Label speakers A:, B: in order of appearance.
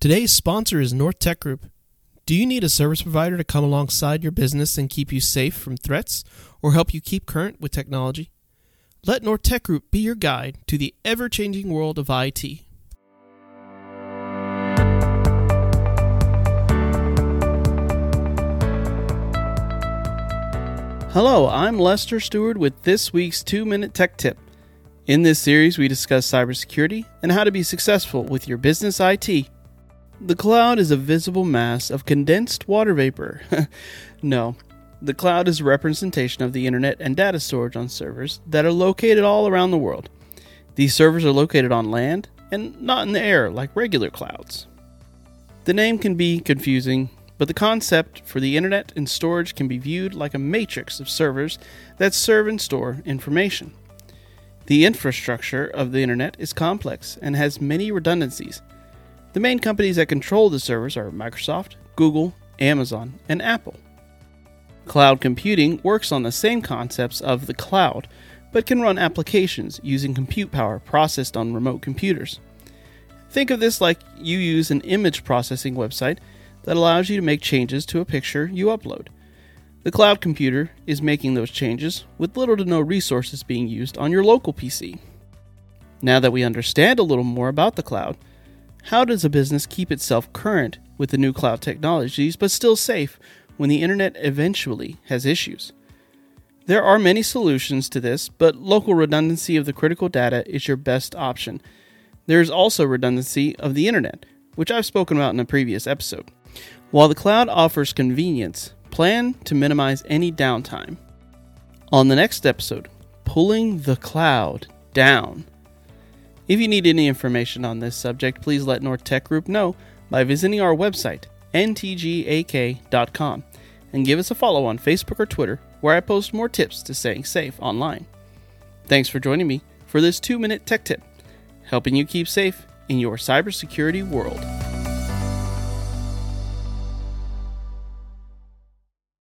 A: Today's sponsor is North Tech Group. Do you need a service provider to come alongside your business and keep you safe from threats or help you keep current with technology? Let North Tech Group be your guide to the ever changing world of IT.
B: Hello, I'm Lester Stewart with this week's 2 Minute Tech Tip. In this series, we discuss cybersecurity and how to be successful with your business IT. The cloud is a visible mass of condensed water vapor. no, the cloud is a representation of the internet and data storage on servers that are located all around the world. These servers are located on land and not in the air like regular clouds. The name can be confusing, but the concept for the internet and storage can be viewed like a matrix of servers that serve and store information. The infrastructure of the internet is complex and has many redundancies the main companies that control the servers are Microsoft, Google, Amazon, and Apple. Cloud computing works on the same concepts of the cloud, but can run applications using compute power processed on remote computers. Think of this like you use an image processing website that allows you to make changes to a picture you upload. The cloud computer is making those changes with little to no resources being used on your local PC. Now that we understand a little more about the cloud, how does a business keep itself current with the new cloud technologies but still safe when the internet eventually has issues? There are many solutions to this, but local redundancy of the critical data is your best option. There is also redundancy of the internet, which I've spoken about in a previous episode. While the cloud offers convenience, plan to minimize any downtime. On the next episode, pulling the cloud down. If you need any information on this subject, please let North Tech Group know by visiting our website, ntgak.com, and give us a follow on Facebook or Twitter, where I post more tips to staying safe online. Thanks for joining me for this two minute tech tip, helping you keep safe in your cybersecurity world.